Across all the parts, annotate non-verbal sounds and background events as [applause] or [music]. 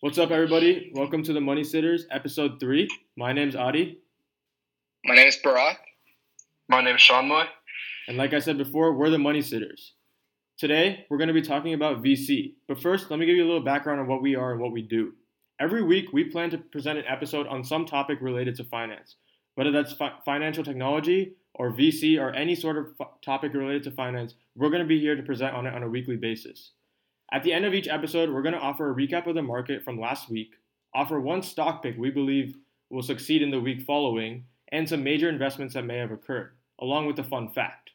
What's up, everybody? Welcome to the Money Sitters, episode three. My name's Adi, My name is Bharat. My name is Sean Moy. and like I said before, we're the Money Sitters. Today, we're going to be talking about VC. But first, let me give you a little background on what we are and what we do. Every week, we plan to present an episode on some topic related to finance, whether that's fi- financial technology or VC or any sort of f- topic related to finance. We're going to be here to present on it on a weekly basis. At the end of each episode, we're going to offer a recap of the market from last week, offer one stock pick we believe will succeed in the week following, and some major investments that may have occurred, along with a fun fact.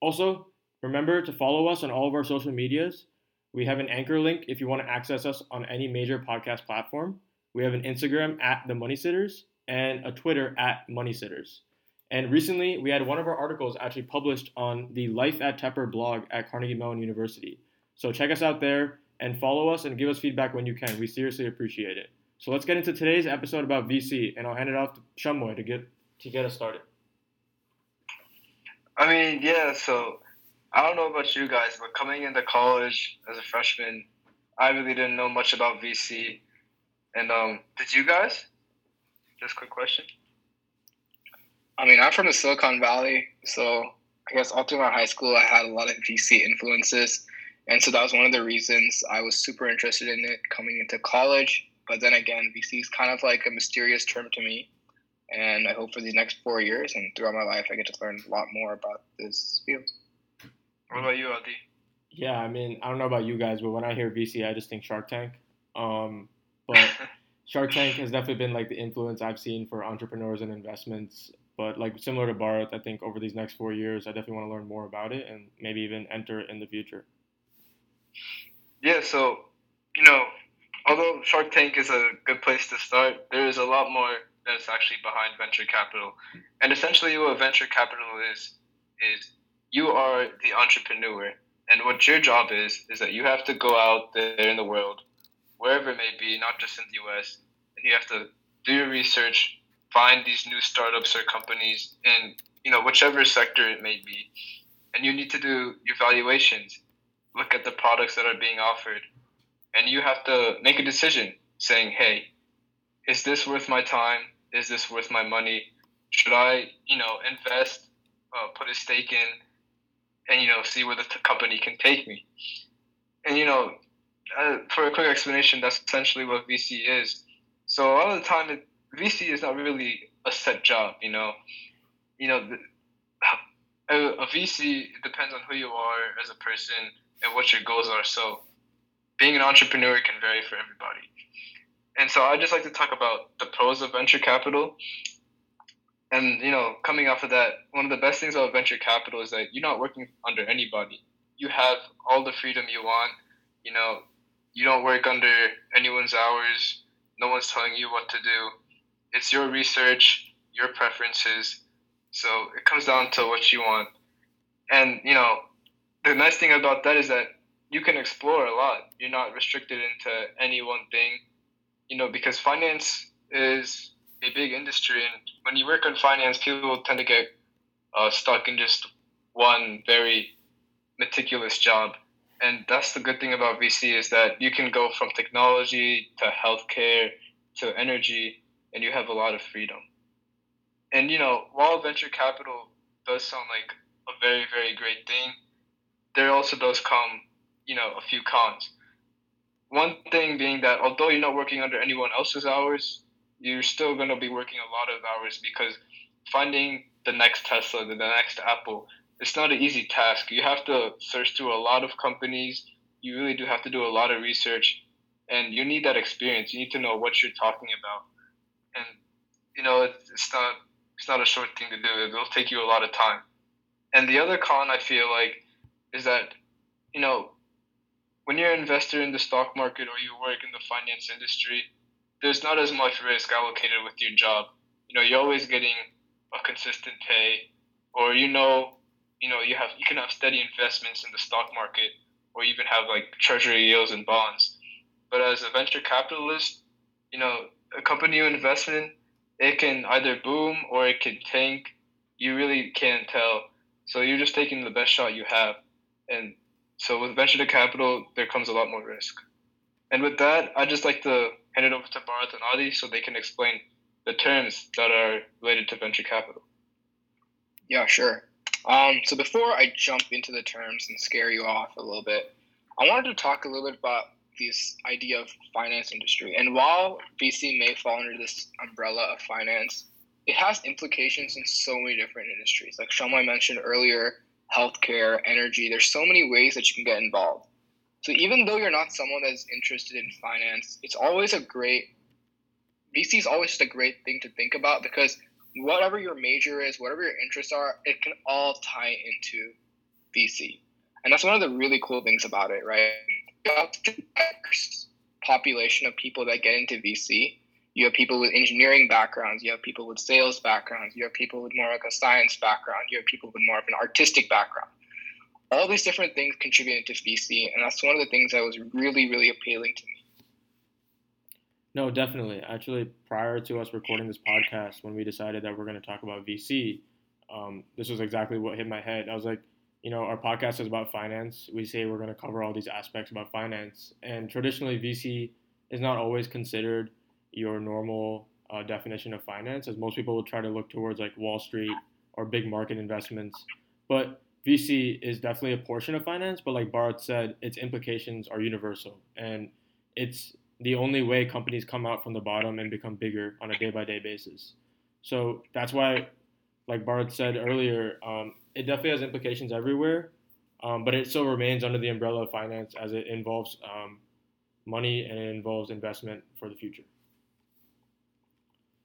Also, remember to follow us on all of our social medias. We have an anchor link if you want to access us on any major podcast platform. We have an Instagram at the Money Sitters and a Twitter at Money Sitters. And recently, we had one of our articles actually published on the Life at Tepper blog at Carnegie Mellon University. So check us out there and follow us and give us feedback when you can. We seriously appreciate it. So let's get into today's episode about VC, and I'll hand it off to Shummoy to get to get us started. I mean, yeah, so I don't know about you guys, but coming into college as a freshman, I really didn't know much about VC. And um, did you guys? Just quick question. I mean, I'm from the Silicon Valley, so I guess all through my high school, I had a lot of VC influences. And so that was one of the reasons I was super interested in it coming into college. But then again, VC is kind of like a mysterious term to me. And I hope for the next four years and throughout my life, I get to learn a lot more about this field. What about you, Adi? Yeah, I mean, I don't know about you guys, but when I hear VC, I just think Shark Tank. Um, but [laughs] Shark Tank has definitely been like the influence I've seen for entrepreneurs and investments. But like similar to Bharat, I think over these next four years, I definitely want to learn more about it and maybe even enter it in the future. Yeah, so, you know, although Shark Tank is a good place to start, there is a lot more that's actually behind venture capital. And essentially, what venture capital is, is you are the entrepreneur. And what your job is, is that you have to go out there in the world, wherever it may be, not just in the US, and you have to do your research, find these new startups or companies in, you know, whichever sector it may be. And you need to do your valuations, look at the products that are being offered, and you have to make a decision saying, hey, is this worth my time? Is this worth my money? Should I, you know, invest, uh, put a stake in, and you know, see where the t- company can take me? And you know, uh, for a quick explanation, that's essentially what VC is. So a lot of the time, it, VC is not really a set job. You know, you know, the, a, a VC depends on who you are as a person and what your goals are. So being an entrepreneur can vary for everybody. And so I just like to talk about the pros of venture capital. And you know, coming off of that, one of the best things about venture capital is that you're not working under anybody. You have all the freedom you want. You know, you don't work under anyone's hours. No one's telling you what to do. It's your research, your preferences. So it comes down to what you want. And you know, the nice thing about that is that you can explore a lot. You're not restricted into any one thing. You know, because finance is a big industry, and when you work in finance, people tend to get uh, stuck in just one very meticulous job. And that's the good thing about VC is that you can go from technology to healthcare to energy, and you have a lot of freedom. And you know, while venture capital does sound like a very very great thing, there also does come you know a few cons. One thing being that although you're not working under anyone else's hours, you're still going to be working a lot of hours because finding the next Tesla, the next Apple, it's not an easy task. You have to search through a lot of companies. You really do have to do a lot of research, and you need that experience. You need to know what you're talking about, and you know it's, not it's not a short thing to do. It'll take you a lot of time. And the other con I feel like is that you know when you're an investor in the stock market or you work in the finance industry, there's not as much risk allocated with your job. You know, you're always getting a consistent pay, or you know, you know, you have you can have steady investments in the stock market, or even have like treasury yields and bonds. But as a venture capitalist, you know, a company you invest in, it can either boom or it can tank. You really can't tell. So you're just taking the best shot you have, and so with venture capital, there comes a lot more risk. And with that, I'd just like to hand it over to Bharat and Adi so they can explain the terms that are related to venture capital. Yeah, sure. Um, so before I jump into the terms and scare you off a little bit, I wanted to talk a little bit about this idea of finance industry. And while VC may fall under this umbrella of finance, it has implications in so many different industries. Like Shamai mentioned earlier, healthcare, energy. There's so many ways that you can get involved. So even though you're not someone that's interested in finance, it's always a great VC is always just a great thing to think about because whatever your major is, whatever your interests are, it can all tie into VC. And that's one of the really cool things about it, right? population of people that get into VC. You have people with engineering backgrounds, you have people with sales backgrounds, you have people with more like a science background, you have people with more of an artistic background. All these different things contribute to VC, and that's one of the things that was really, really appealing to me. No, definitely. Actually, prior to us recording this podcast, when we decided that we're going to talk about VC, um, this was exactly what hit my head. I was like, you know, our podcast is about finance. We say we're going to cover all these aspects about finance. And traditionally, VC is not always considered your normal uh, definition of finance, as most people would try to look towards like Wall Street or big market investments. But VC is definitely a portion of finance, but like Bharat said, its implications are universal. And it's the only way companies come out from the bottom and become bigger on a day by day basis. So that's why, like Bharat said earlier, um, it definitely has implications everywhere, um, but it still remains under the umbrella of finance as it involves um, money and it involves investment for the future.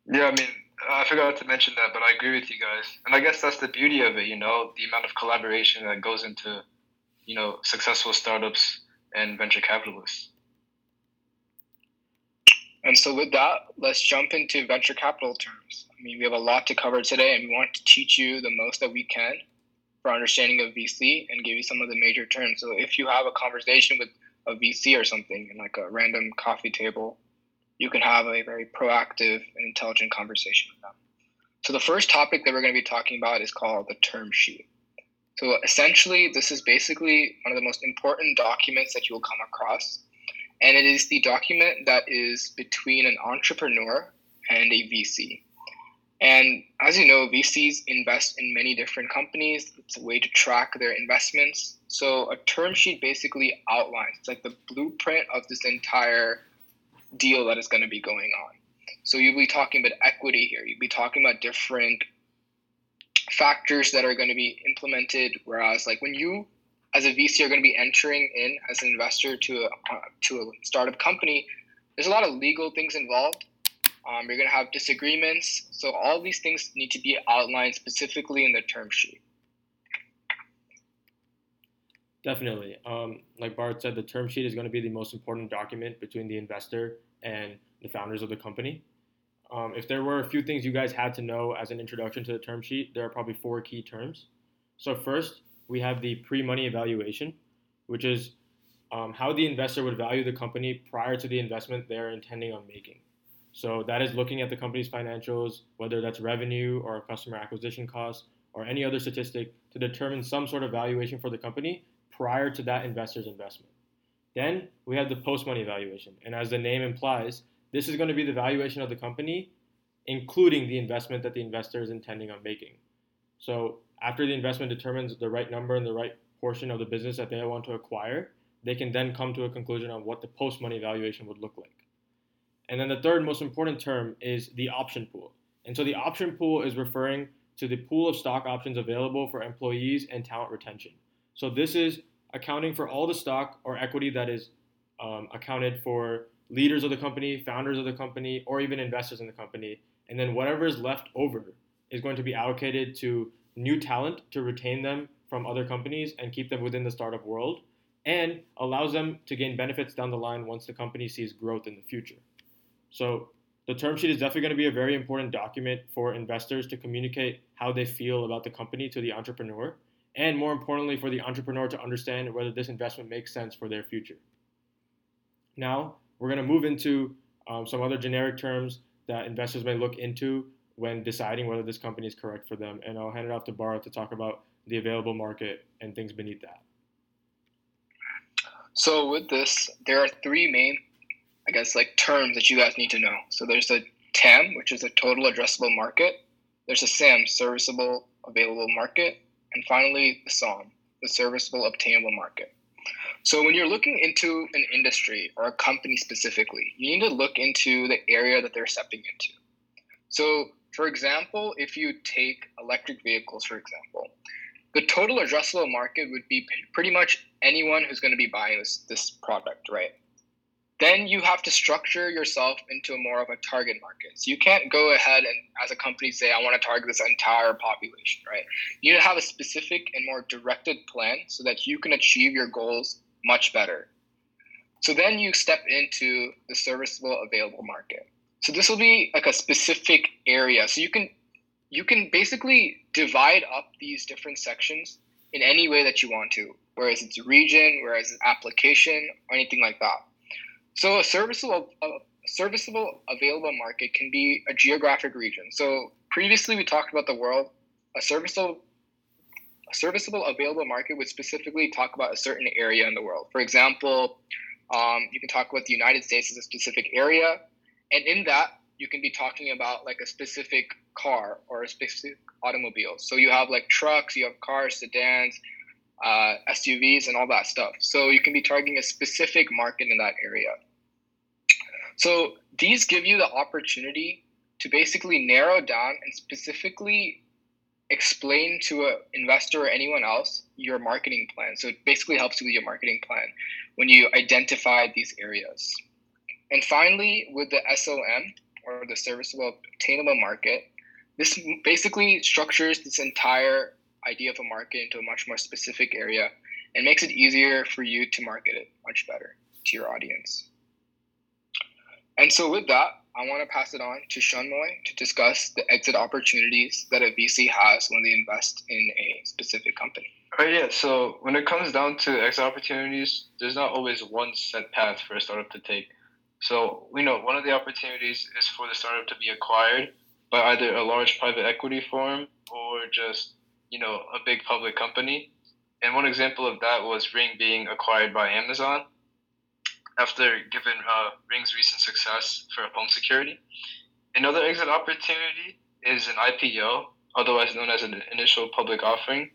Yeah, I mean, I forgot to mention that, but I agree with you guys. And I guess that's the beauty of it, you know, the amount of collaboration that goes into, you know, successful startups and venture capitalists. And so, with that, let's jump into venture capital terms. I mean, we have a lot to cover today, and we want to teach you the most that we can for understanding of VC and give you some of the major terms. So, if you have a conversation with a VC or something in like a random coffee table, you can have a very proactive and intelligent conversation with them. So, the first topic that we're going to be talking about is called the term sheet. So, essentially, this is basically one of the most important documents that you will come across and it is the document that is between an entrepreneur and a VC. And as you know, VCs invest in many different companies. It's a way to track their investments. So a term sheet basically outlines, like the blueprint of this entire deal that is going to be going on. So you'll be talking about equity here. You'll be talking about different factors that are going to be implemented. Whereas, like when you as a VC are going to be entering in as an investor to a, to a startup company, there's a lot of legal things involved. Um, you're going to have disagreements. So all these things need to be outlined specifically in the term sheet. Definitely. Um, like Bart said, the term sheet is going to be the most important document between the investor and the founders of the company. Um, if there were a few things you guys had to know as an introduction to the term sheet, there are probably four key terms. So, first, we have the pre-money evaluation, which is um, how the investor would value the company prior to the investment they're intending on making. So that is looking at the company's financials, whether that's revenue or customer acquisition costs or any other statistic to determine some sort of valuation for the company prior to that investor's investment. Then we have the post-money valuation. and as the name implies, this is going to be the valuation of the company, including the investment that the investor is intending on making. So after the investment determines the right number and the right portion of the business that they want to acquire, they can then come to a conclusion on what the post money valuation would look like. And then the third most important term is the option pool. And so the option pool is referring to the pool of stock options available for employees and talent retention. So this is accounting for all the stock or equity that is um, accounted for leaders of the company, founders of the company, or even investors in the company. And then whatever is left over is going to be allocated to new talent to retain them from other companies and keep them within the startup world, and allows them to gain benefits down the line once the company sees growth in the future. So, the term sheet is definitely going to be a very important document for investors to communicate how they feel about the company to the entrepreneur, and more importantly, for the entrepreneur to understand whether this investment makes sense for their future. Now, we're going to move into um, some other generic terms that investors may look into when deciding whether this company is correct for them. And I'll hand it off to Bharat to talk about the available market and things beneath that. So with this, there are three main I guess, like terms that you guys need to know. So there's the TAM, which is a total addressable market. There's a SAM, serviceable available market. And finally, the SOM, the serviceable obtainable market. So when you're looking into an industry or a company specifically, you need to look into the area that they're stepping into. So, for example, if you take electric vehicles, for example, the total addressable market would be pretty much anyone who's going to be buying this, this product, right? Then you have to structure yourself into more of a target market. So you can't go ahead and, as a company, say, I want to target this entire population, right? You need to have a specific and more directed plan so that you can achieve your goals much better. So then you step into the serviceable available market. So this will be like a specific area. So you can you can basically divide up these different sections in any way that you want to, whereas it's region, whereas it's application, or anything like that. So a serviceable a serviceable available market can be a geographic region. So previously we talked about the world. A serviceable a serviceable available market would specifically talk about a certain area in the world. For example, um, you can talk about the United States as a specific area, and in that you can be talking about like a specific car or a specific automobile. So you have like trucks, you have cars, sedans, uh, SUVs, and all that stuff. So you can be targeting a specific market in that area. So these give you the opportunity to basically narrow down and specifically explain to an investor or anyone else your marketing plan. So it basically helps you with your marketing plan when you identify these areas. And finally, with the SOM or the serviceable obtainable market, this basically structures this entire idea of a market into a much more specific area and makes it easier for you to market it much better to your audience. And so, with that, I want to pass it on to Shunmoy to discuss the exit opportunities that a VC has when they invest in a specific company. All right, yeah. So when it comes down to exit opportunities, there's not always one set path for a startup to take. So we know one of the opportunities is for the startup to be acquired by either a large private equity firm or just you know a big public company. And one example of that was Ring being acquired by Amazon after given uh, Ring's recent success for home security. Another exit opportunity is an IPO, otherwise known as an initial public offering.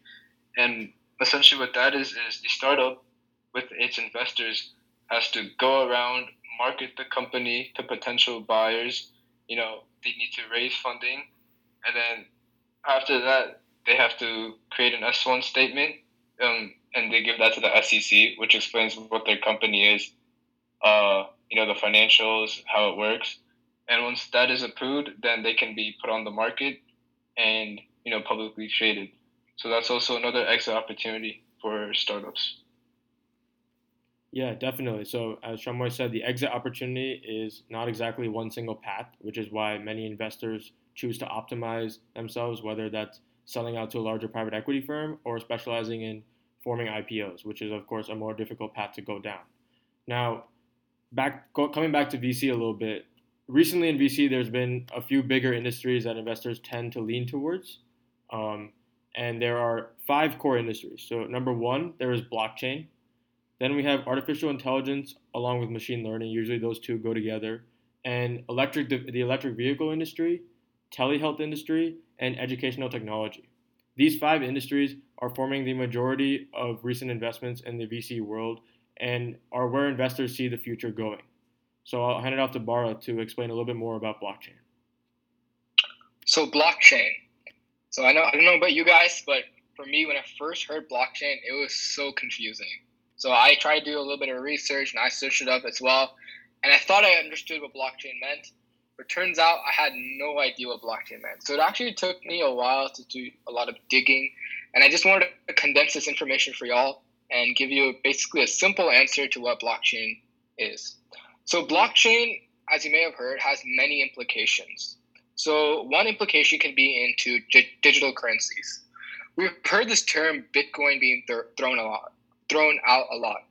And essentially, what that is is the startup with its investors has to go around, market the company to potential buyers. You know, they need to raise funding, and then after that, they have to create an S1 statement, um, and they give that to the SEC, which explains what their company is uh, you know, the financials, how it works. And once that is approved, then they can be put on the market and, you know, publicly traded. So that's also another exit opportunity for startups. Yeah, definitely. So as Shunmoy said, the exit opportunity is not exactly one single path, which is why many investors choose to optimize themselves, whether that's selling out to a larger private equity firm or specializing in forming IPOs, which is of course a more difficult path to go down. Now, back go, coming back to VC a little bit. Recently in VC, there's been a few bigger industries that investors tend to lean towards, um, and there are five core industries. So number one, there is blockchain. Then we have artificial intelligence along with machine learning. Usually those two go together. And electric, the electric vehicle industry, telehealth industry, and educational technology. These five industries are forming the majority of recent investments in the VC world and are where investors see the future going. So I'll hand it off to Bara to explain a little bit more about blockchain. So blockchain. So I know I don't know about you guys, but for me, when I first heard blockchain, it was so confusing. So I tried to do a little bit of research and I searched it up as well, and I thought I understood what blockchain meant. But turns out I had no idea what blockchain meant. So it actually took me a while to do a lot of digging, and I just wanted to condense this information for y'all and give you basically a simple answer to what blockchain is. So, blockchain, as you may have heard, has many implications. So, one implication can be into digital currencies. We've heard this term Bitcoin being th- thrown a lot, thrown out a lot.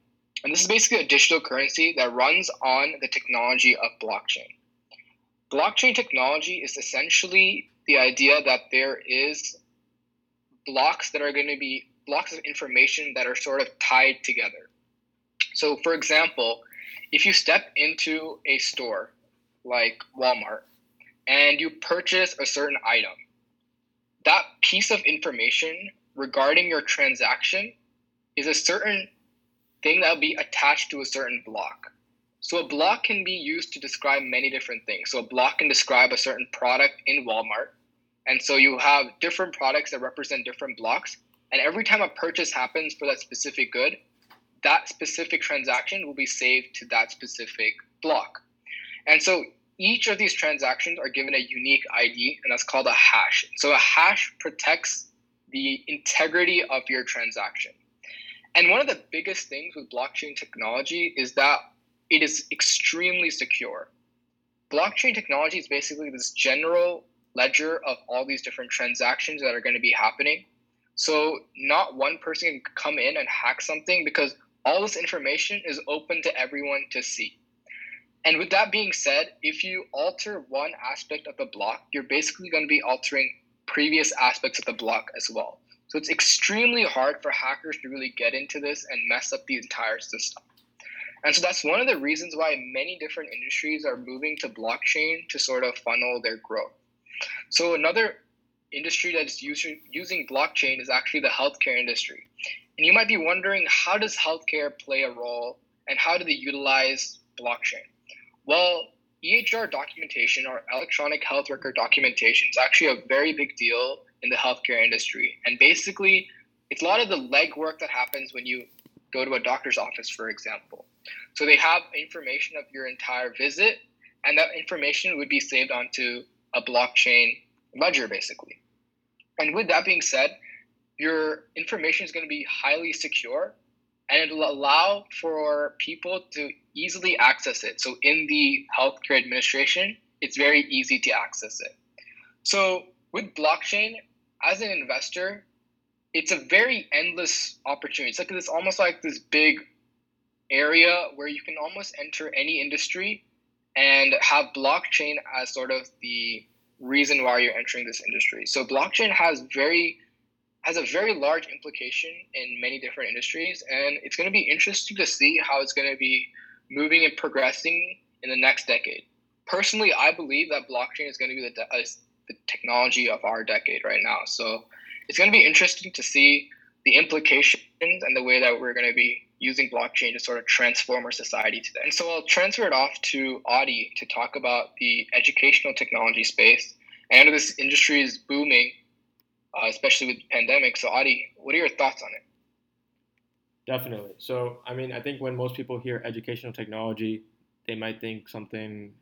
And this is basically a digital currency that runs on the technology of blockchain. Blockchain technology is essentially the idea that there is blocks that are going to be blocks of information that are sort of tied together. So, for example, if you step into a store like Walmart and you purchase a certain item, that piece of information regarding your transaction is a certain thing that will be attached to a certain block. So a block can be used to describe many different things. So a block can describe a certain product in Walmart. And so you have different products that represent different blocks. And every time a purchase happens for that specific good, that specific transaction will be saved to that specific block. And so each of these transactions are given a unique ID, and that's called a hash. So a hash protects the integrity of your transaction. And one of the biggest things with blockchain technology is that it is extremely secure. Blockchain technology is basically this general ledger of all these different transactions that are going to be happening. So not one person can come in and hack something because all this information is open to everyone to see. And with that being said, if you alter one aspect of the block, you're basically going to be altering previous aspects of the block as well. So it's extremely hard for hackers to really get into this and mess up the entire system. And so that's one of the reasons why many different industries are moving to blockchain to sort of funnel their growth. So another industry that is using, using blockchain is actually the healthcare industry. And you might be wondering how does healthcare play a role and how do they utilize blockchain? Well, EHR documentation or electronic health record documentation is actually a very big deal in the healthcare industry. And basically, it's a lot of the legwork that happens when you go to a doctor's office, for example. So they have information of your entire visit, and that information would be saved onto a blockchain ledger, basically. And with that being said, your information is going to be highly secure and it'll allow for people to easily access it. So in the healthcare administration, it's very easy to access it. So with blockchain, as an investor, it's a very endless opportunity. It's like it's almost like this big area where you can almost enter any industry and have blockchain as sort of the reason why you're entering this industry. So blockchain has very has a very large implication in many different industries, and it's going to be interesting to see how it's going to be moving and progressing in the next decade. Personally, I believe that blockchain is going to be the, de- the technology of our decade right now. So it's going to be interesting to see the implications and the way that we're going to be using blockchain to sort of transform our society today. And so I'll transfer it off to Adi to talk about the educational technology space. And I know this industry is booming uh, especially with the pandemic. So, Adi, what are your thoughts on it? Definitely. So, I mean, I think when most people hear educational technology, they might think something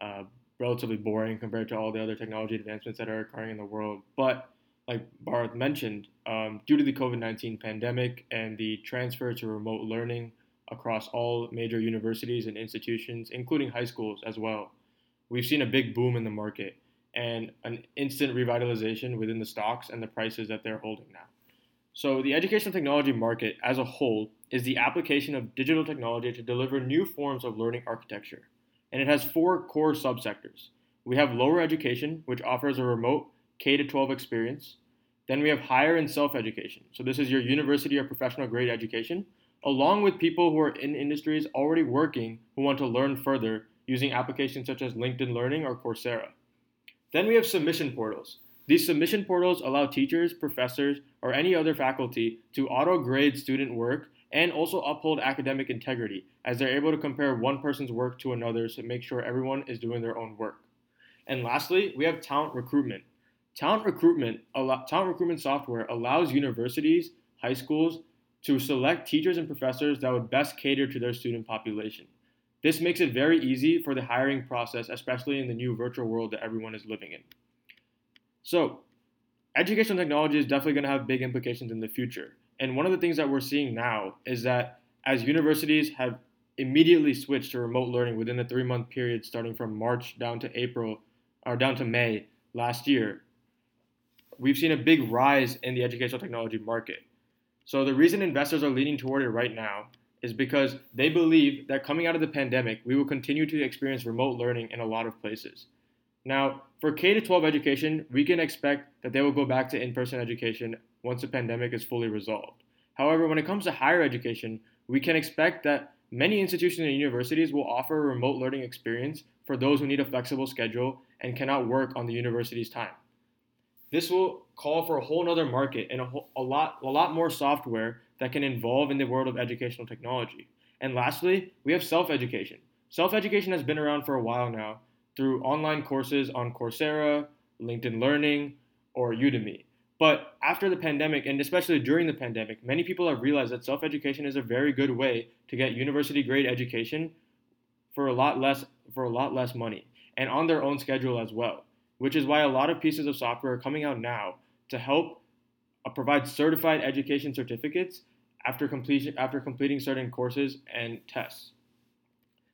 uh, relatively boring compared to all the other technology advancements that are occurring in the world. But like Bharat mentioned, um, due to the COVID 19 pandemic and the transfer to remote learning across all major universities and institutions, including high schools as well, we've seen a big boom in the market and an instant revitalization within the stocks and the prices that they're holding now. So, the educational technology market as a whole is the application of digital technology to deliver new forms of learning architecture. And it has four core subsectors. We have lower education, which offers a remote K to 12 experience. Then we have higher and self education. So, this is your university or professional grade education, along with people who are in industries already working who want to learn further using applications such as LinkedIn Learning or Coursera. Then we have submission portals. These submission portals allow teachers, professors, or any other faculty to auto grade student work and also uphold academic integrity as they're able to compare one person's work to another's to make sure everyone is doing their own work. And lastly, we have talent recruitment. Talent recruitment, talent recruitment software allows universities, high schools to select teachers and professors that would best cater to their student population. This makes it very easy for the hiring process, especially in the new virtual world that everyone is living in. So, educational technology is definitely going to have big implications in the future. And one of the things that we're seeing now is that as universities have immediately switched to remote learning within the three month period starting from March down to April or down to May last year, we've seen a big rise in the educational technology market. So the reason investors are leaning toward it right now is because they believe that coming out of the pandemic, we will continue to experience remote learning in a lot of places. Now, for K 12 education, we can expect that they will go back to in person education once the pandemic is fully resolved. However, when it comes to higher education, we can expect that many institutions and universities will offer a remote learning experience for those who need a flexible schedule and cannot work on the university's time. This will call for a whole other market and a, whole, a, lot, a lot more software that can involve in the world of educational technology. And lastly, we have self education. Self education has been around for a while now through online courses on Coursera, LinkedIn Learning, or Udemy. But after the pandemic, and especially during the pandemic, many people have realized that self education is a very good way to get university grade education for a lot less for a lot less money and on their own schedule as well. Which is why a lot of pieces of software are coming out now to help uh, provide certified education certificates after completion after completing certain courses and tests.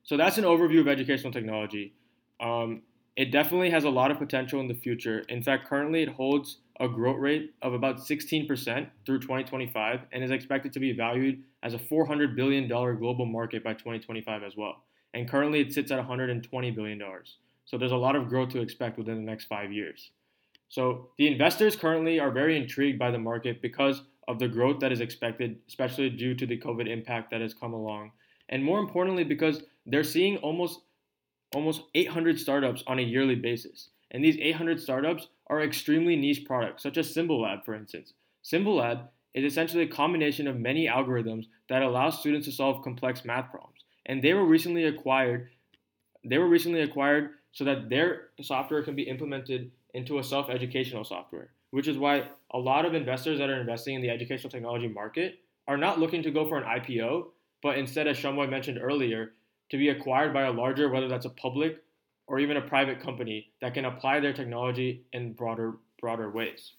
So that's an overview of educational technology. Um, it definitely has a lot of potential in the future. In fact, currently it holds a growth rate of about 16% through 2025 and is expected to be valued as a $400 billion global market by 2025 as well. And currently it sits at $120 billion. So there's a lot of growth to expect within the next five years. So the investors currently are very intrigued by the market because of the growth that is expected, especially due to the COVID impact that has come along. And more importantly, because they're seeing almost almost 800 startups on a yearly basis. And these 800 startups are extremely niche products, such as Symbolab, for instance. Symbolab is essentially a combination of many algorithms that allow students to solve complex math problems. And they were recently acquired. They were recently acquired so that their software can be implemented into a self-educational software, which is why a lot of investors that are investing in the educational technology market are not looking to go for an IPO, but instead, as Shumway mentioned earlier, to be acquired by a larger, whether that's a public or even a private company that can apply their technology in broader broader ways.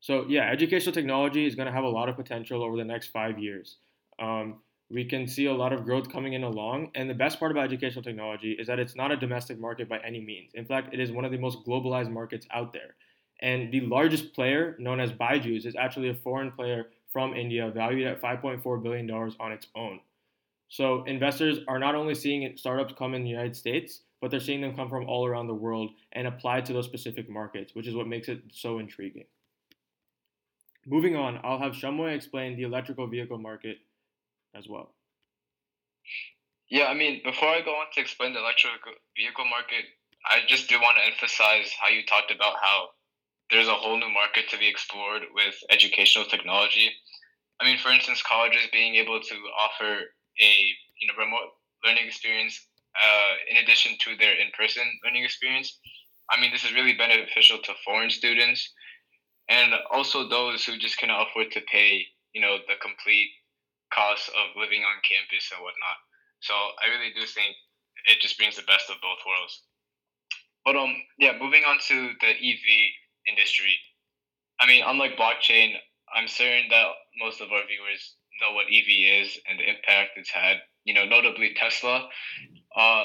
So yeah, educational technology is going to have a lot of potential over the next five years. Um, we can see a lot of growth coming in along, and the best part about educational technology is that it's not a domestic market by any means. In fact, it is one of the most globalized markets out there. And the largest player, known as Byju's, is actually a foreign player from India, valued at $5.4 billion on its own. So investors are not only seeing startups come in the United States, but they're seeing them come from all around the world and apply to those specific markets, which is what makes it so intriguing. Moving on, I'll have Shumway explain the electrical vehicle market as well. Yeah, I mean, before I go on to explain the electric vehicle market, I just do want to emphasize how you talked about how there's a whole new market to be explored with educational technology. I mean, for instance, colleges being able to offer a you know remote learning experience uh, in addition to their in-person learning experience. I mean, this is really beneficial to foreign students and also those who just cannot afford to pay, you know, the complete cost of living on campus and whatnot. So I really do think it just brings the best of both worlds. But um, yeah, moving on to the EV industry. I mean, unlike blockchain, I'm certain that most of our viewers know what EV is and the impact it's had. You know, notably Tesla. Uh,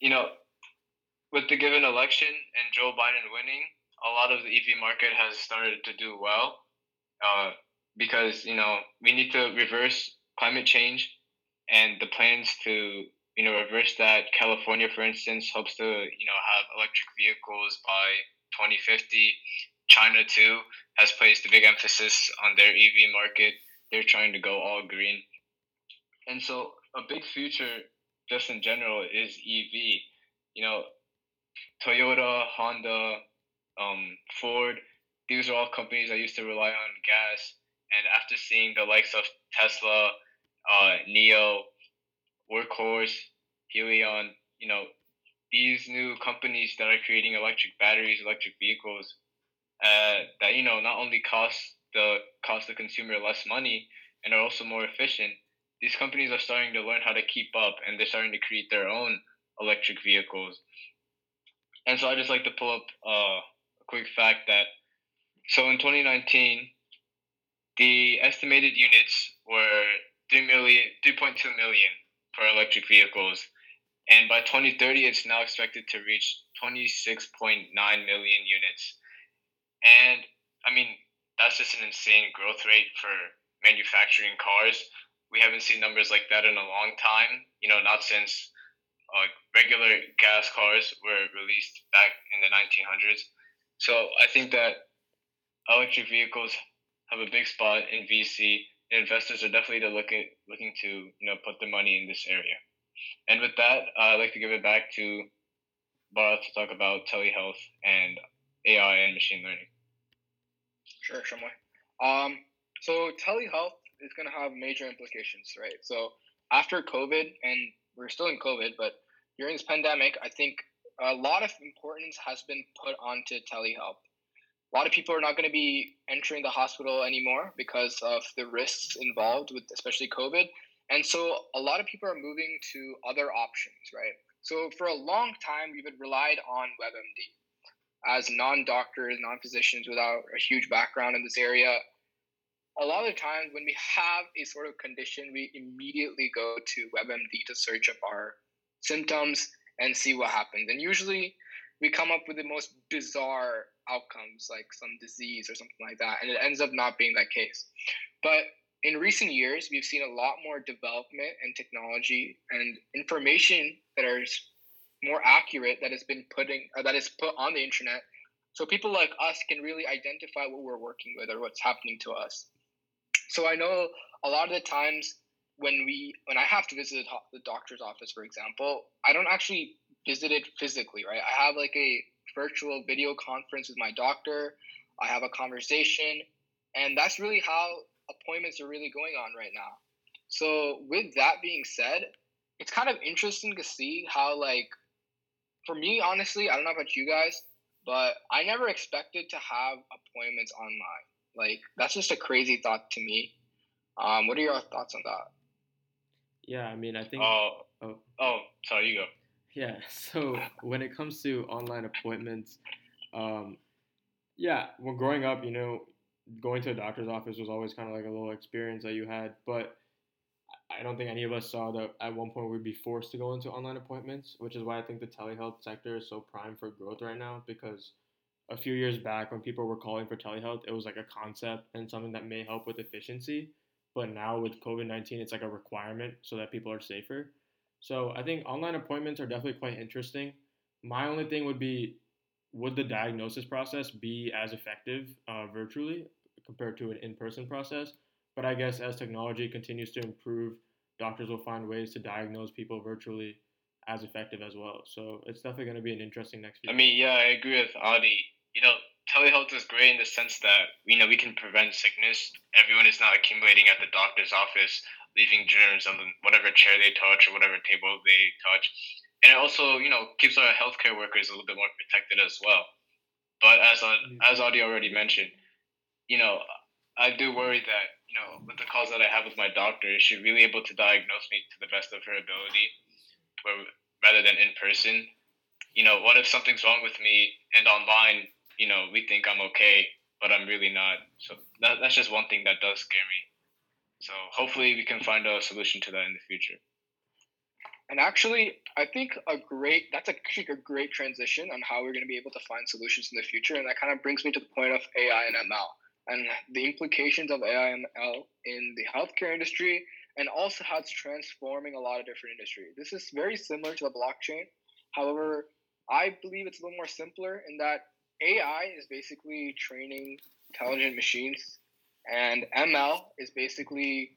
you know, with the given election and Joe Biden winning, a lot of the EV market has started to do well. Uh, because you know we need to reverse climate change, and the plans to you know reverse that. California, for instance, hopes to you know have electric vehicles by 2050. China too has placed a big emphasis on their EV market they're trying to go all green. And so a big future just in general is EV. You know, Toyota, Honda, um, Ford, these are all companies that used to rely on gas. And after seeing the likes of Tesla, uh, NIO, Workhorse, Hyliion, you know, these new companies that are creating electric batteries, electric vehicles, uh, that, you know, not only cost the cost the consumer less money and are also more efficient, these companies are starting to learn how to keep up and they're starting to create their own electric vehicles. And so I just like to pull up uh, a quick fact that so in 2019, the estimated units were 3 million, 3.2 million for electric vehicles. And by 2030, it's now expected to reach 26.9 million units. And I mean, that's just an insane growth rate for manufacturing cars. We haven't seen numbers like that in a long time. You know, not since uh, regular gas cars were released back in the 1900s. So I think that electric vehicles have a big spot in VC and investors are definitely to look at looking to you know put their money in this area. And with that, uh, I'd like to give it back to Bharat to talk about telehealth and AI and machine learning. Sure, Shumway. Um, so telehealth is going to have major implications, right? So after COVID, and we're still in COVID, but during this pandemic, I think a lot of importance has been put onto telehealth. A lot of people are not going to be entering the hospital anymore because of the risks involved with especially COVID. And so a lot of people are moving to other options, right? So for a long time, we've been relied on WebMD. As non-doctors, non-physicians without a huge background in this area, a lot of times when we have a sort of condition, we immediately go to WebMD to search up our symptoms and see what happens. And usually we come up with the most bizarre outcomes, like some disease or something like that. And it ends up not being that case. But in recent years, we've seen a lot more development and technology and information that is more accurate that has been putting uh, that is put on the internet, so people like us can really identify what we're working with or what's happening to us. So I know a lot of the times when we when I have to visit the doctor's office, for example, I don't actually visit it physically, right? I have like a virtual video conference with my doctor. I have a conversation, and that's really how appointments are really going on right now. So with that being said, it's kind of interesting to see how like for me honestly, I don't know about you guys, but I never expected to have appointments online. Like that's just a crazy thought to me. Um, what are your thoughts on that? Yeah, I mean, I think. Oh, oh, oh sorry, you go. Yeah, [laughs] so when it comes to online appointments, um, yeah, when growing up, you know, going to a doctor's office was always kind of like a little experience that you had, but I don't think any of us saw that at one point we'd be forced to go into online appointments, which is why I think the telehealth sector is so prime for growth right now because a few years back when people were calling for telehealth, it was like a concept and something that may help with efficiency. But now with COVID 19, it's like a requirement so that people are safer. So I think online appointments are definitely quite interesting. My only thing would be would the diagnosis process be as effective uh, virtually compared to an in person process? But I guess as technology continues to improve, doctors will find ways to diagnose people virtually as effective as well. So it's definitely going to be an interesting next year. I mean, yeah, I agree with Adi. You know, telehealth is great in the sense that you know we can prevent sickness. Everyone is not accumulating at the doctor's office, leaving germs on the, whatever chair they touch or whatever table they touch, and it also you know keeps our healthcare workers a little bit more protected as well. But as mm-hmm. as Adi already mentioned, you know, I do worry that you know with the calls that I have with my doctor, is she really able to diagnose me to the best of her ability, where, rather than in person? You know, what if something's wrong with me and online you know, we think I'm okay, but I'm really not. So that, that's just one thing that does scare me. So hopefully we can find a solution to that in the future. And actually, I think a great that's a great transition on how we're going to be able to find solutions in the future. And that kind of brings me to the point of AI and ML and the implications of AI and ML in the healthcare industry and also how it's transforming a lot of different industries. This is very similar to the blockchain. However, I believe it's a little more simpler in that AI is basically training intelligent machines, and ML is basically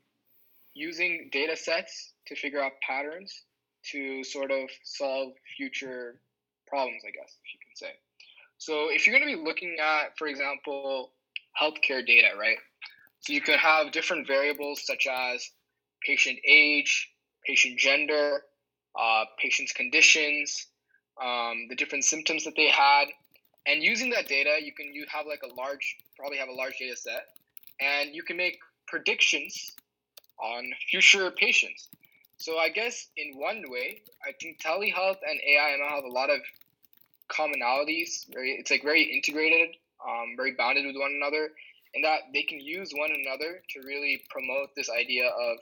using data sets to figure out patterns to sort of solve future problems, I guess, if you can say. So, if you're going to be looking at, for example, healthcare data, right? So, you could have different variables such as patient age, patient gender, uh, patient's conditions, um, the different symptoms that they had, and using that data, you can you have like a large, probably have a large data set, and you can make predictions on future patients. So I guess in one way, I think telehealth and AI and have a lot of commonalities. Very, it's like very integrated, um, very bounded with one another, in that they can use one another to really promote this idea of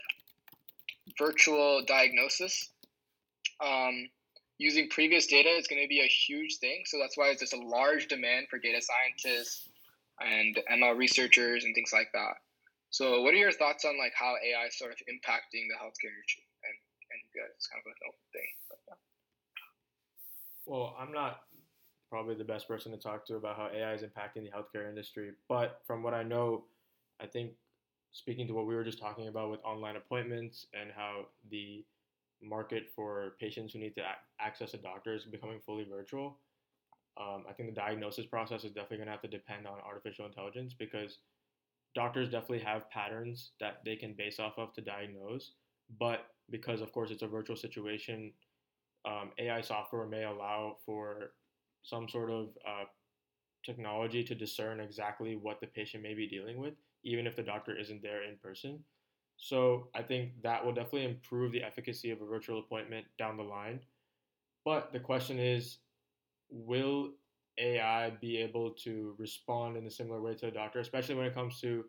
virtual diagnosis. Um, using previous data is going to be a huge thing. So that's why there's a large demand for data scientists and ML researchers and things like that. So what are your thoughts on like how AI is sort of impacting the healthcare industry? And and guys, it's kind of an open thing. But, yeah. Well, I'm not probably the best person to talk to about how AI is impacting the healthcare industry, but from what I know, I think speaking to what we were just talking about with online appointments and how the market for patients who need to access a doctor is becoming fully virtual. Um, I think the diagnosis process is definitely going to have to depend on artificial intelligence because doctors definitely have patterns that they can base off of to diagnose. But because, of course, it's a virtual situation, um, AI software may allow for some sort of uh, technology to discern exactly what the patient may be dealing with, even if the doctor isn't there in person. So I think that will definitely improve the efficacy of a virtual appointment down the line. But the question is, will AI be able to respond in a similar way to a doctor, especially when it comes to,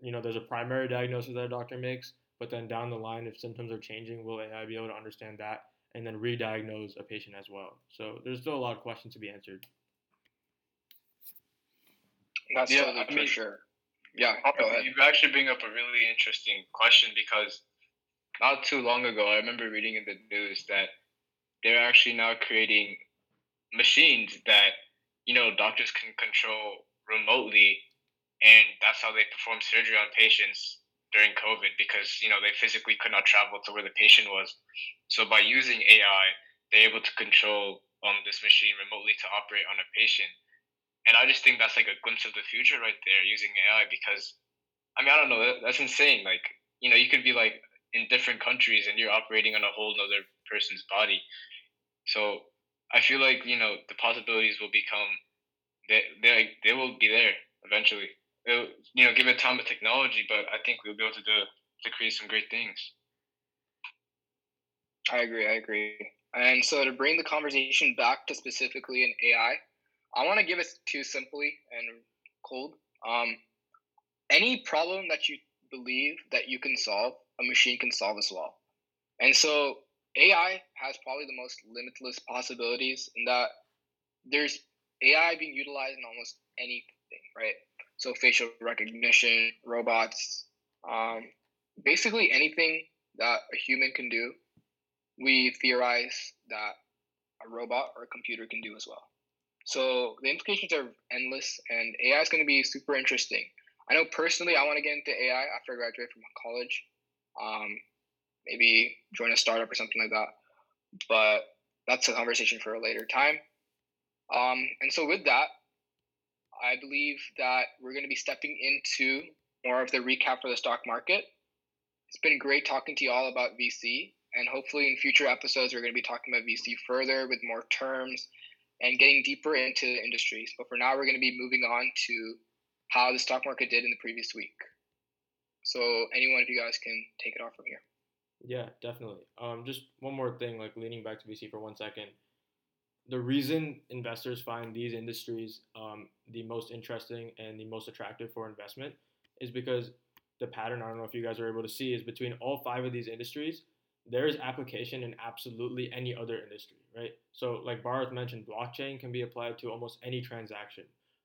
you know, there's a primary diagnosis that a doctor makes, but then down the line, if symptoms are changing, will AI be able to understand that and then re-diagnose a patient as well? So there's still a lot of questions to be answered. That's yeah, totally I mean, for sure. Yeah, you actually bring up a really interesting question because not too long ago, I remember reading in the news that they're actually now creating machines that you know doctors can control remotely, and that's how they perform surgery on patients during COVID because you know they physically could not travel to where the patient was. So by using AI, they're able to control um, this machine remotely to operate on a patient and I just think that's like a glimpse of the future right there using AI because I mean I don't know that's insane. Like you know you could be like in different countries and you're operating on a whole other person's body. So I feel like you know the possibilities will become they they they will be there eventually. It'll, you know give it time of technology but I think we'll be able to do to create some great things. I agree I agree. And so to bring the conversation back to specifically in AI I want to give it to simply and cold. Um, any problem that you believe that you can solve, a machine can solve as well. And so AI has probably the most limitless possibilities in that there's AI being utilized in almost anything, right? So facial recognition, robots, um, basically anything that a human can do, we theorize that a robot or a computer can do as well. So the implications are endless, and AI is going to be super interesting. I know personally, I want to get into AI after I graduate from college. Um, maybe join a startup or something like that. But that's a conversation for a later time. Um, and so with that, I believe that we're going to be stepping into more of the recap for the stock market. It's been great talking to you all about VC, and hopefully in future episodes we're going to be talking about VC further with more terms and getting deeper into the industries. But for now, we're going to be moving on to how the stock market did in the previous week. So, any one of you guys can take it off from here. Yeah, definitely. Um, just one more thing, like leaning back to VC for one second. The reason investors find these industries um, the most interesting and the most attractive for investment is because the pattern, I don't know if you guys are able to see, is between all five of these industries, there is application in absolutely any other industry, right? So, like Bharat mentioned, blockchain can be applied to almost any transaction.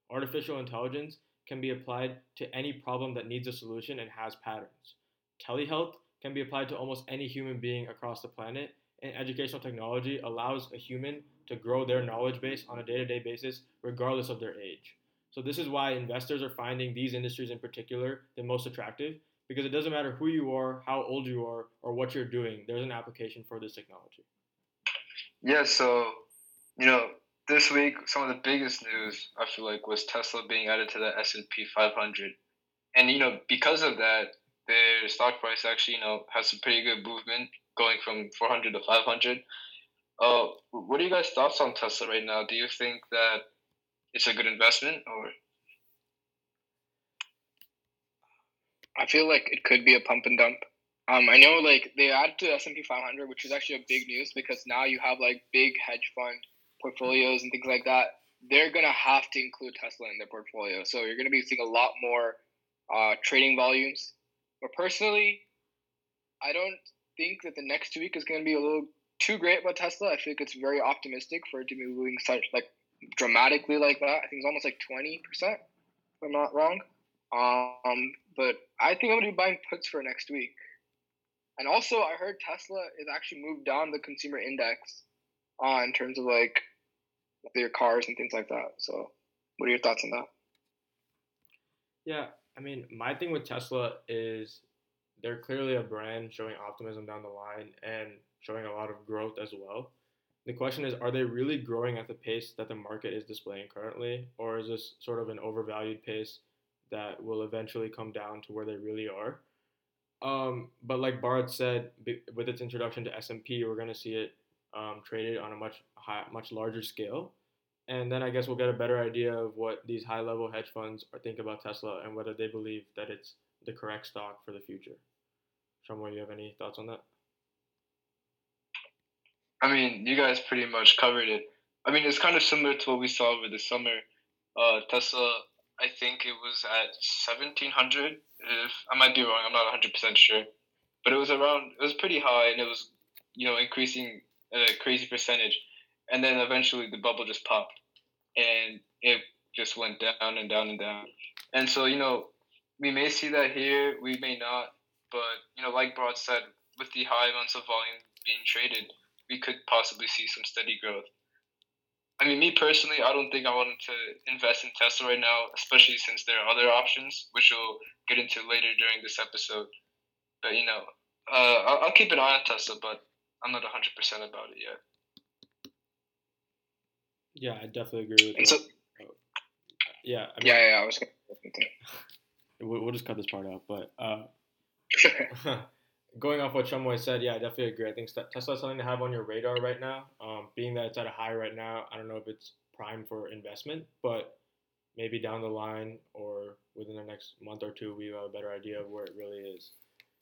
Artificial intelligence can be applied to any problem that needs a solution and has patterns. Telehealth can be applied to almost any human being across the planet, and educational technology allows a human to grow their knowledge base on a day to day basis, regardless of their age. So, this is why investors are finding these industries in particular the most attractive because it doesn't matter who you are, how old you are, or what you're doing. There's an application for this technology. Yeah. So, you know, this week some of the biggest news I feel like was Tesla being added to the S and P 500, and you know because of that, their stock price actually you know has some pretty good movement going from 400 to 500. Uh, what are you guys' thoughts on Tesla right now? Do you think that it's a good investment or? I feel like it could be a pump and dump. Um, I know like they added to S and P 500, which is actually a big news because now you have like big hedge fund portfolios and things like that. They're gonna have to include Tesla in their portfolio, so you're gonna be seeing a lot more uh, trading volumes. But personally, I don't think that the next week is gonna be a little too great about Tesla. I think it's very optimistic for it to be moving such like dramatically like that. I think it's almost like twenty percent, if I'm not wrong. Um, but I think I'm gonna be buying puts for next week. And also, I heard Tesla is actually moved down the consumer index, uh, in terms of like their cars and things like that. So, what are your thoughts on that? Yeah, I mean, my thing with Tesla is they're clearly a brand showing optimism down the line and showing a lot of growth as well. The question is, are they really growing at the pace that the market is displaying currently, or is this sort of an overvalued pace that will eventually come down to where they really are? Um, but like Bart said, with its introduction to S and P, we're going to see it um, traded on a much high, much larger scale, and then I guess we'll get a better idea of what these high-level hedge funds are think about Tesla and whether they believe that it's the correct stock for the future. Shumway, you have any thoughts on that? I mean, you guys pretty much covered it. I mean, it's kind of similar to what we saw over the summer. Uh, Tesla, I think it was at 1700. If I might be wrong, I'm not 100% sure. But it was around, it was pretty high and it was, you know, increasing at a crazy percentage. And then eventually the bubble just popped and it just went down and down and down. And so, you know, we may see that here, we may not. But, you know, like Broad said, with the high amounts of volume being traded, we could possibly see some steady growth. I mean, me personally, I don't think I wanted to invest in Tesla right now, especially since there are other options, which we'll get into later during this episode. But you know, uh, I'll, I'll keep an eye on Tesla, but I'm not 100 percent about it yet. Yeah, I definitely agree with that. So, oh, yeah, I mean, yeah, yeah, I was. Gonna... [laughs] we'll, we'll just cut this part out, but uh, [laughs] [laughs] going off what Shumway said, yeah, I definitely agree. I think Tesla is something to have on your radar right now. Um, being that it's at a high right now, I don't know if it's prime for investment, but maybe down the line or within the next month or two, we have a better idea of where it really is.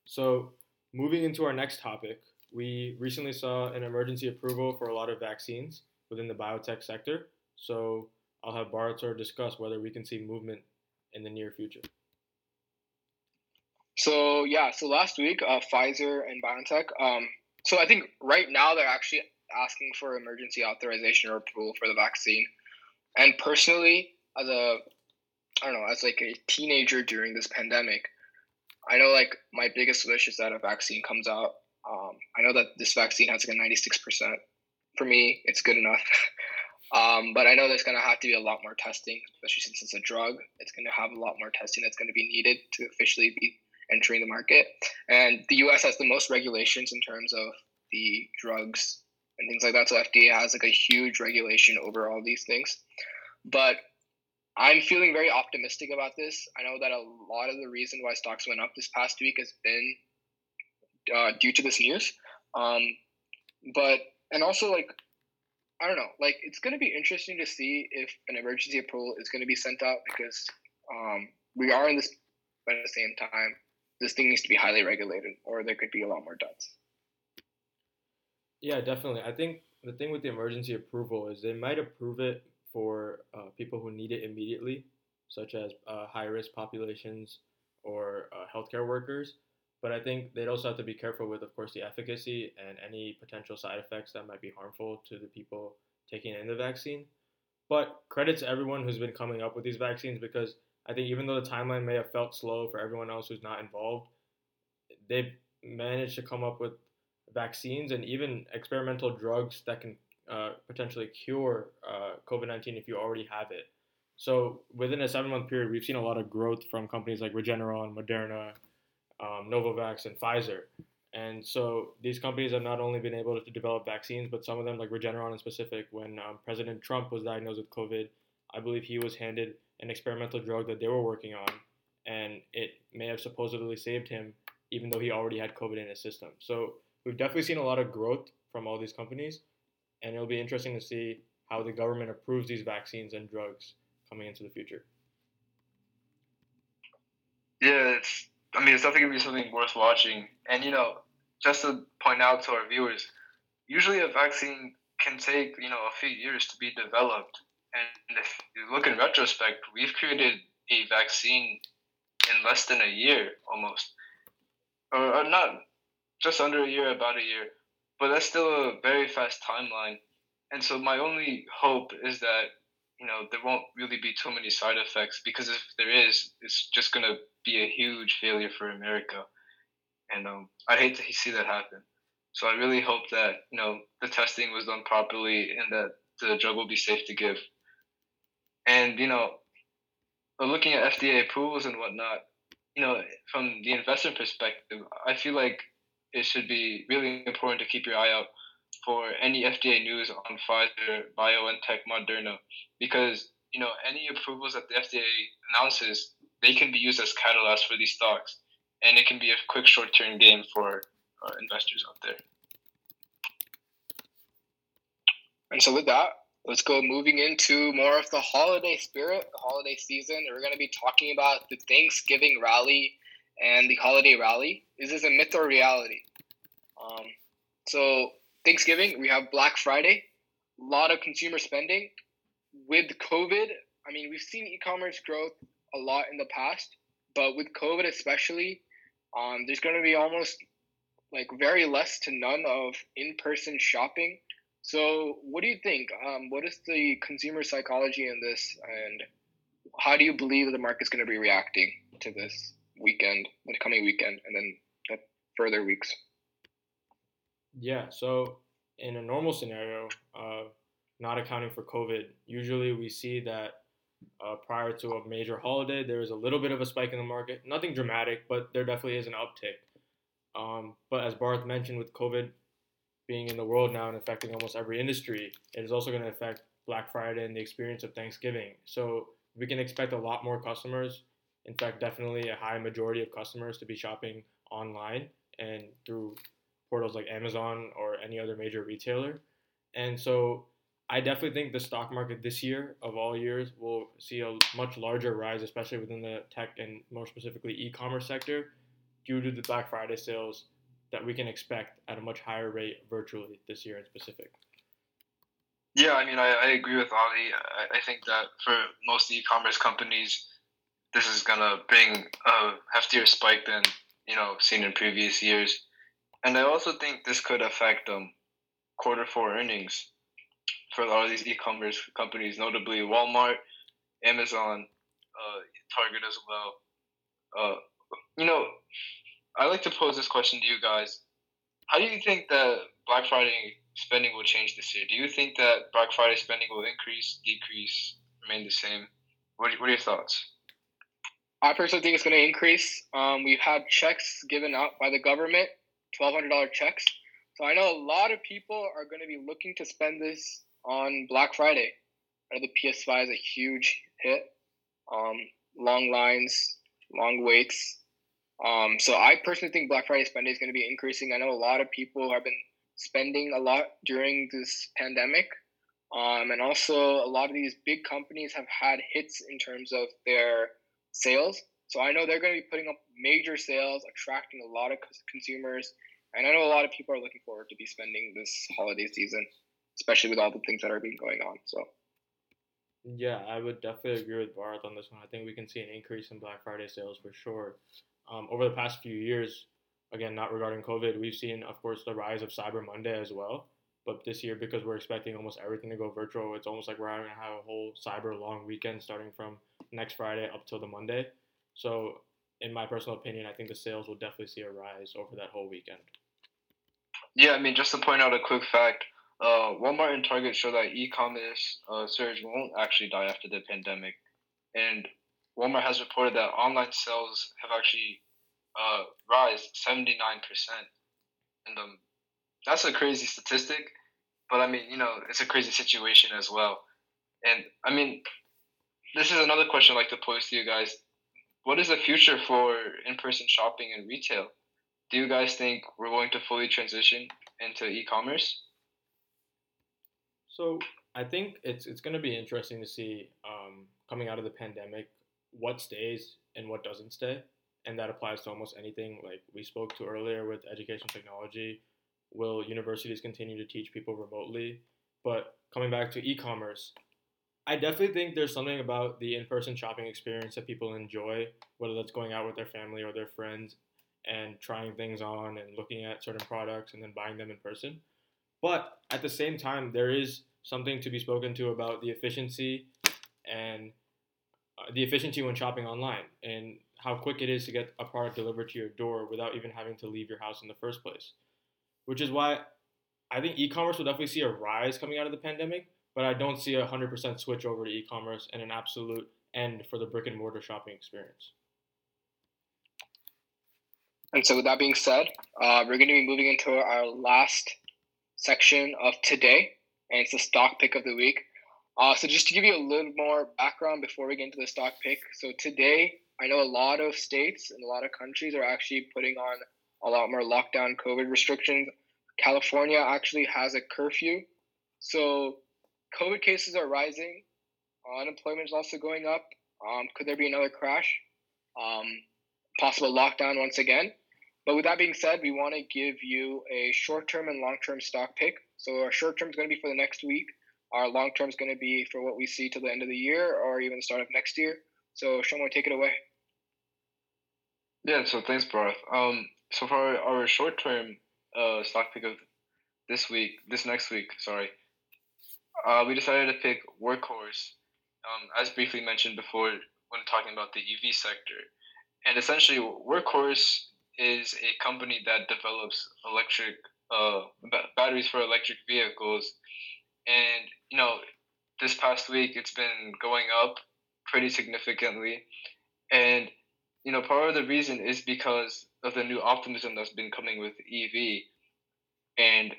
So, moving into our next topic, we recently saw an emergency approval for a lot of vaccines within the biotech sector. So, I'll have Barator discuss whether we can see movement in the near future. So yeah, so last week, uh, Pfizer and BioNTech. Um, so I think right now they're actually asking for emergency authorization or approval for the vaccine. And personally, as a I don't know, as like a teenager during this pandemic, I know like my biggest wish is that a vaccine comes out. Um, I know that this vaccine has like a ninety six percent. For me, it's good enough. [laughs] um, but I know there's gonna have to be a lot more testing, especially since it's a drug. It's gonna have a lot more testing that's gonna be needed to officially be entering the market. And the US has the most regulations in terms of the drugs and things like that. So FDA has like a huge regulation over all these things. But I'm feeling very optimistic about this. I know that a lot of the reason why stocks went up this past week has been uh, due to this news. Um, but and also like I don't know, like it's going to be interesting to see if an emergency approval is going to be sent out because um, we are in this, at the same time, this thing needs to be highly regulated, or there could be a lot more deaths. Yeah, definitely. I think the thing with the emergency approval is they might approve it for uh, people who need it immediately, such as uh, high risk populations or uh, healthcare workers. But I think they'd also have to be careful with, of course, the efficacy and any potential side effects that might be harmful to the people taking in the vaccine. But credit to everyone who's been coming up with these vaccines because I think even though the timeline may have felt slow for everyone else who's not involved, they've managed to come up with vaccines and even experimental drugs that can uh, potentially cure uh, COVID 19 if you already have it. So within a seven month period, we've seen a lot of growth from companies like Regeneron, Moderna, um, Novavax, and Pfizer. And so these companies have not only been able to develop vaccines, but some of them, like Regeneron in specific, when um, President Trump was diagnosed with COVID, I believe he was handed an experimental drug that they were working on, and it may have supposedly saved him, even though he already had COVID in his system. So we've definitely seen a lot of growth from all these companies, and it'll be interesting to see how the government approves these vaccines and drugs coming into the future. Yeah, it's. I mean, it's definitely gonna be something worth watching. And you know, just to point out to our viewers, usually a vaccine can take you know a few years to be developed. And if you look in retrospect, we've created a vaccine in less than a year almost. Or, or not just under a year, about a year. But that's still a very fast timeline. And so my only hope is that, you know, there won't really be too many side effects because if there is, it's just going to be a huge failure for America. And um, I'd hate to see that happen. So I really hope that, you know, the testing was done properly and that the drug will be safe to give. And you know, looking at FDA approvals and whatnot, you know, from the investment perspective, I feel like it should be really important to keep your eye out for any FDA news on Pfizer, BioNTech, Moderna, because you know any approvals that the FDA announces, they can be used as catalysts for these stocks, and it can be a quick short-term game for uh, investors out there. And so, with that, let's go moving into more of the holiday spirit, the holiday season. We're going to be talking about the Thanksgiving rally and the holiday rally. Is this a myth or reality? Um, so, Thanksgiving, we have Black Friday, a lot of consumer spending. With COVID, I mean, we've seen e commerce growth a lot in the past, but with COVID especially, um, there's going to be almost like very less to none of in person shopping so, what do you think? Um, what is the consumer psychology in this, and how do you believe the market's going to be reacting to this weekend, the coming weekend, and then the further weeks? Yeah. So, in a normal scenario, uh, not accounting for COVID, usually we see that uh, prior to a major holiday, there is a little bit of a spike in the market. Nothing dramatic, but there definitely is an uptick. Um, but as Barth mentioned with COVID, being in the world now and affecting almost every industry, it is also going to affect Black Friday and the experience of Thanksgiving. So we can expect a lot more customers. In fact, definitely a high majority of customers to be shopping online and through portals like Amazon or any other major retailer. And so I definitely think the stock market this year, of all years, will see a much larger rise, especially within the tech and more specifically e commerce sector, due to the Black Friday sales that we can expect at a much higher rate virtually this year in specific? Yeah, I mean, I, I agree with Ali. I, I think that for most e-commerce companies, this is gonna bring a heftier spike than you know seen in previous years, and I also think this could affect um quarter four earnings for a lot of these e-commerce companies, notably Walmart, Amazon, uh, Target as well. Uh, you know, I like to pose this question to you guys. How do you think that Black Friday spending will change this year? Do you think that Black Friday spending will increase, decrease, remain the same? What, what are your thoughts? I personally think it's going to increase. Um, we've had checks given out by the government, $1,200 checks. So I know a lot of people are going to be looking to spend this on Black Friday. I know the PS5 is a huge hit. Um, long lines, long waits. Um, so I personally think Black Friday spending is going to be increasing. I know a lot of people have been spending a lot during this pandemic. Um, and also, a lot of these big companies have had hits in terms of their sales. So I know they're going to be putting up major sales, attracting a lot of consumers. And I know a lot of people are looking forward to be spending this holiday season, especially with all the things that are being going on. So. Yeah, I would definitely agree with Barth on this one. I think we can see an increase in Black Friday sales for sure um, over the past few years, again, not regarding COVID, we've seen, of course, the rise of Cyber Monday as well. But this year, because we're expecting almost everything to go virtual, it's almost like we're going to have a whole cyber long weekend starting from next Friday up till the Monday. So, in my personal opinion, I think the sales will definitely see a rise over that whole weekend. Yeah, I mean, just to point out a quick fact, uh, Walmart and Target show that e-commerce uh, surge won't actually die after the pandemic, and Walmart has reported that online sales have actually uh, rise 79%. And um, that's a crazy statistic, but I mean, you know, it's a crazy situation as well. And I mean, this is another question I'd like to pose to you guys. What is the future for in person shopping and retail? Do you guys think we're going to fully transition into e commerce? So I think it's it's going to be interesting to see um, coming out of the pandemic what stays and what doesn't stay. And that applies to almost anything like we spoke to earlier with education technology. Will universities continue to teach people remotely? But coming back to e commerce, I definitely think there's something about the in person shopping experience that people enjoy, whether that's going out with their family or their friends and trying things on and looking at certain products and then buying them in person. But at the same time, there is something to be spoken to about the efficiency and the efficiency when shopping online and how quick it is to get a product delivered to your door without even having to leave your house in the first place. Which is why I think e-commerce will definitely see a rise coming out of the pandemic, but I don't see a 100% switch over to e-commerce and an absolute end for the brick and mortar shopping experience. And so, with that being said, uh, we're going to be moving into our last section of today, and it's the stock pick of the week. Uh, so, just to give you a little more background before we get into the stock pick. So, today, I know a lot of states and a lot of countries are actually putting on a lot more lockdown COVID restrictions. California actually has a curfew. So, COVID cases are rising. Unemployment is also going up. Um, could there be another crash? Um, possible lockdown once again. But with that being said, we want to give you a short term and long term stock pick. So our short term is going to be for the next week. Our long term is going to be for what we see till the end of the year or even the start of next year. So Shomo, take it away. Yeah, so thanks, Bharat. Um, so for our, our short term uh, stock pick of this week, this next week, sorry, uh, we decided to pick Workhorse, um, as briefly mentioned before when talking about the EV sector. And essentially, Workhorse is a company that develops electric uh, batteries for electric vehicles. And, you know, this past week it's been going up pretty significantly. And, you know, part of the reason is because of the new optimism that's been coming with EV. And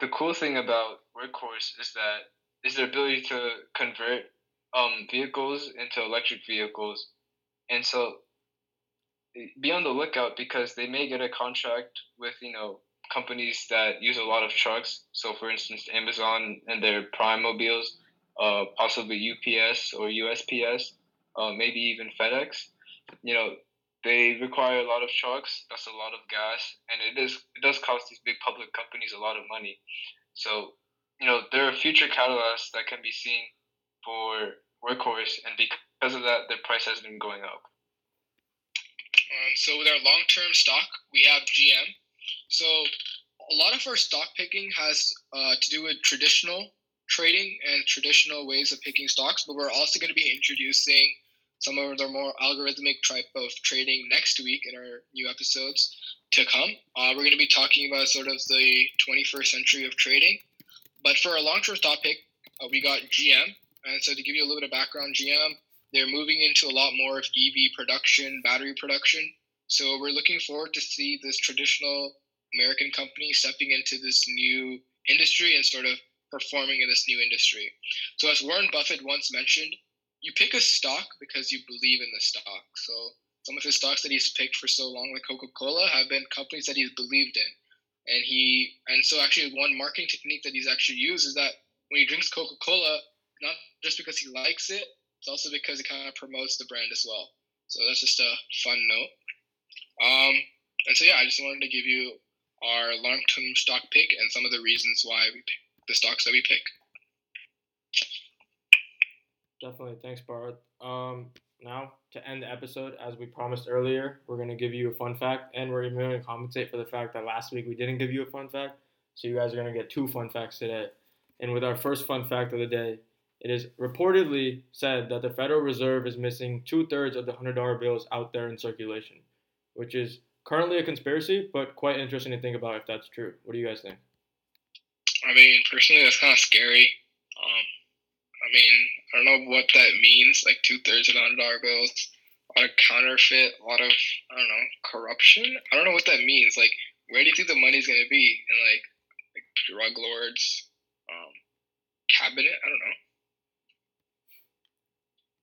the cool thing about Workhorse is that is their ability to convert um, vehicles into electric vehicles. And so be on the lookout because they may get a contract with you know companies that use a lot of trucks. So, for instance, Amazon and their Prime mobiles, uh, possibly UPS or USPS, uh, maybe even FedEx. You know, they require a lot of trucks. That's a lot of gas, and it is it does cost these big public companies a lot of money. So, you know, there are future catalysts that can be seen for Workhorse, and because of that, their price has been going up. Um, so with our long-term stock, we have GM. So a lot of our stock picking has uh, to do with traditional trading and traditional ways of picking stocks, but we're also going to be introducing some of the more algorithmic type of trading next week in our new episodes to come. Uh, we're going to be talking about sort of the 21st century of trading. But for our long-term stock pick, uh, we got GM. And so to give you a little bit of background, GM they're moving into a lot more of EV production, battery production. So we're looking forward to see this traditional American company stepping into this new industry and sort of performing in this new industry. So as Warren Buffett once mentioned, you pick a stock because you believe in the stock. So some of his stocks that he's picked for so long, like Coca-Cola, have been companies that he's believed in. And he and so actually one marketing technique that he's actually used is that when he drinks Coca-Cola, not just because he likes it, it's also because it kind of promotes the brand as well. So that's just a fun note. Um, and so yeah, I just wanted to give you our long-term stock pick and some of the reasons why we pick the stocks that we pick. Definitely, thanks, Bart. Um, now to end the episode, as we promised earlier, we're gonna give you a fun fact, and we're even gonna compensate for the fact that last week we didn't give you a fun fact. So you guys are gonna get two fun facts today. And with our first fun fact of the day, it is reportedly said that the Federal Reserve is missing two thirds of the $100 bills out there in circulation, which is currently a conspiracy, but quite interesting to think about if that's true. What do you guys think? I mean, personally, that's kind of scary. Um, I mean, I don't know what that means. Like two thirds of the hundred dollar bills, a lot of counterfeit, a lot of I don't know corruption. I don't know what that means. Like, where do you think the money's gonna be? And like, like drug lords, um, cabinet? I don't know.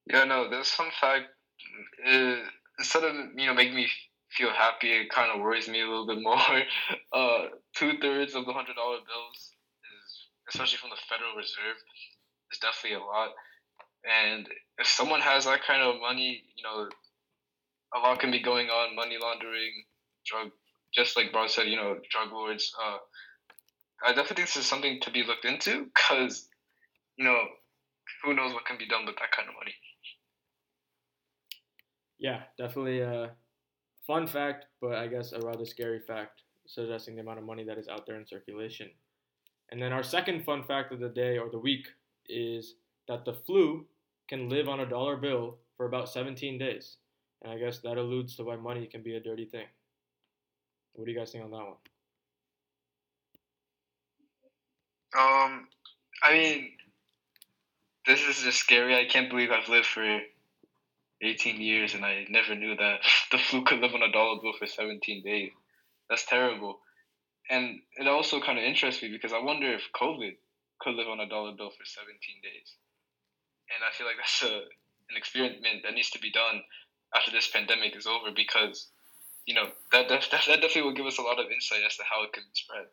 Yeah, no, this fun fact, uh, instead of you know making me feel happy, it kind of worries me a little bit [laughs] more. Uh, Two thirds of the hundred dollar bills is, especially from the Federal Reserve, is definitely a lot. And if someone has that kind of money, you know, a lot can be going on: money laundering, drug, just like Bart said, you know, drug lords. Uh, I definitely think this is something to be looked into because, you know, who knows what can be done with that kind of money yeah, definitely a fun fact, but I guess a rather scary fact, suggesting the amount of money that is out there in circulation. And then our second fun fact of the day or the week is that the flu can live on a dollar bill for about 17 days. And I guess that alludes to why money can be a dirty thing. What do you guys think on that one? Um, I mean, this is just scary. I can't believe I've lived for 18 years, and I never knew that [laughs] the flu could live on a dollar bill for 17 days. That's terrible. And it also kind of interests me because I wonder if COVID could live on a dollar bill for 17 days. And I feel like that's a, an experiment that needs to be done after this pandemic is over because, you know, that, that, that definitely will give us a lot of insight as to how it could spread.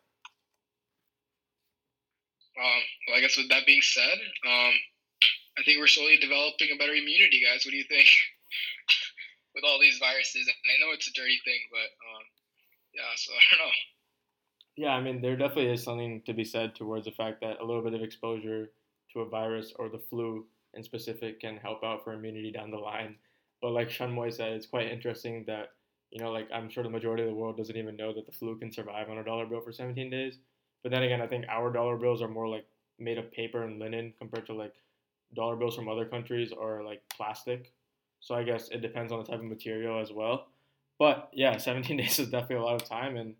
Um, well, I guess with that being said, um, I think we're slowly developing a better immunity, guys. What do you think? [laughs] with all these viruses, and I know it's a dirty thing, but um, yeah, so I don't know. Yeah, I mean, there definitely is something to be said towards the fact that a little bit of exposure to a virus or the flu in specific can help out for immunity down the line. But like Sean Moy said, it's quite interesting that, you know, like I'm sure the majority of the world doesn't even know that the flu can survive on a dollar bill for 17 days. But then again, I think our dollar bills are more like made of paper and linen compared to like dollar bills from other countries are like plastic. So I guess it depends on the type of material as well. But yeah, [laughs] 17 days is definitely a lot of time, and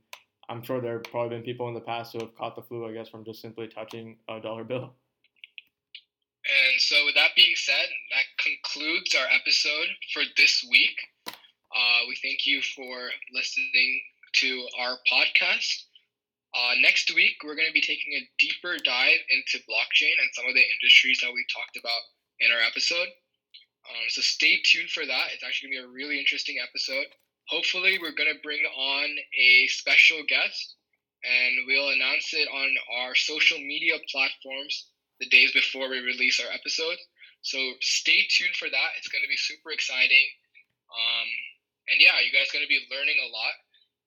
I'm sure there have probably been people in the past who have caught the flu, I guess, from just simply touching a dollar bill. And so, with that being said, that concludes our episode for this week. Uh, we thank you for listening to our podcast. Uh, next week, we're going to be taking a deeper dive into blockchain and some of the industries that we talked about in our episode. Um, so stay tuned for that. It's actually going to be a really interesting episode. Hopefully, we're going to bring on a special guest and we'll announce it on our social media platforms the days before we release our episode. So stay tuned for that. It's going to be super exciting. Um, and yeah, you guys are going to be learning a lot.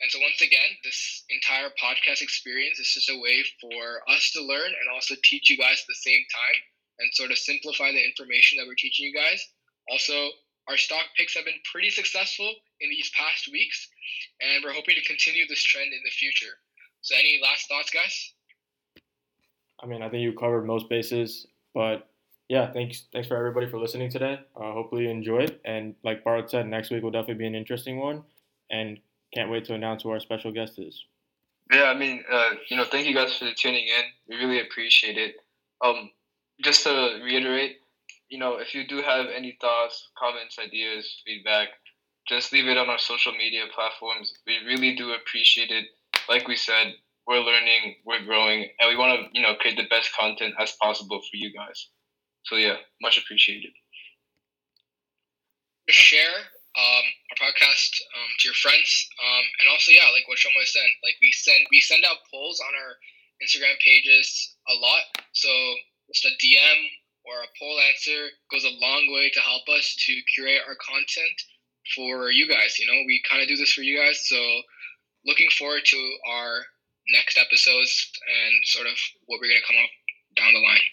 And so once again, this entire podcast experience is just a way for us to learn and also teach you guys at the same time and sort of simplify the information that we're teaching you guys. Also, our stock picks have been pretty successful in these past weeks, and we're hoping to continue this trend in the future. So, any last thoughts, guys? I mean, I think you covered most bases, but yeah, thanks thanks for everybody for listening today. Uh, hopefully you enjoyed, and like Bart said, next week will definitely be an interesting one, and can't wait to announce who our special guest is. Yeah, I mean, uh, you know, thank you guys for tuning in. We really appreciate it. Um, just to reiterate, you know, if you do have any thoughts, comments, ideas, feedback, just leave it on our social media platforms. We really do appreciate it. Like we said, we're learning, we're growing, and we want to, you know, create the best content as possible for you guys. So yeah, much appreciated. Share um, our podcast um, to your friends, um, and also yeah, like what Shoma said, like we send we send out polls on our Instagram pages a lot. So just a DM or a poll answer goes a long way to help us to curate our content for you guys. You know, we kind of do this for you guys. So looking forward to our next episodes and sort of what we're to come up down the line.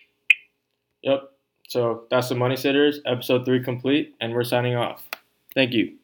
Yep. So that's the Money Sitters, episode three complete, and we're signing off. Thank you.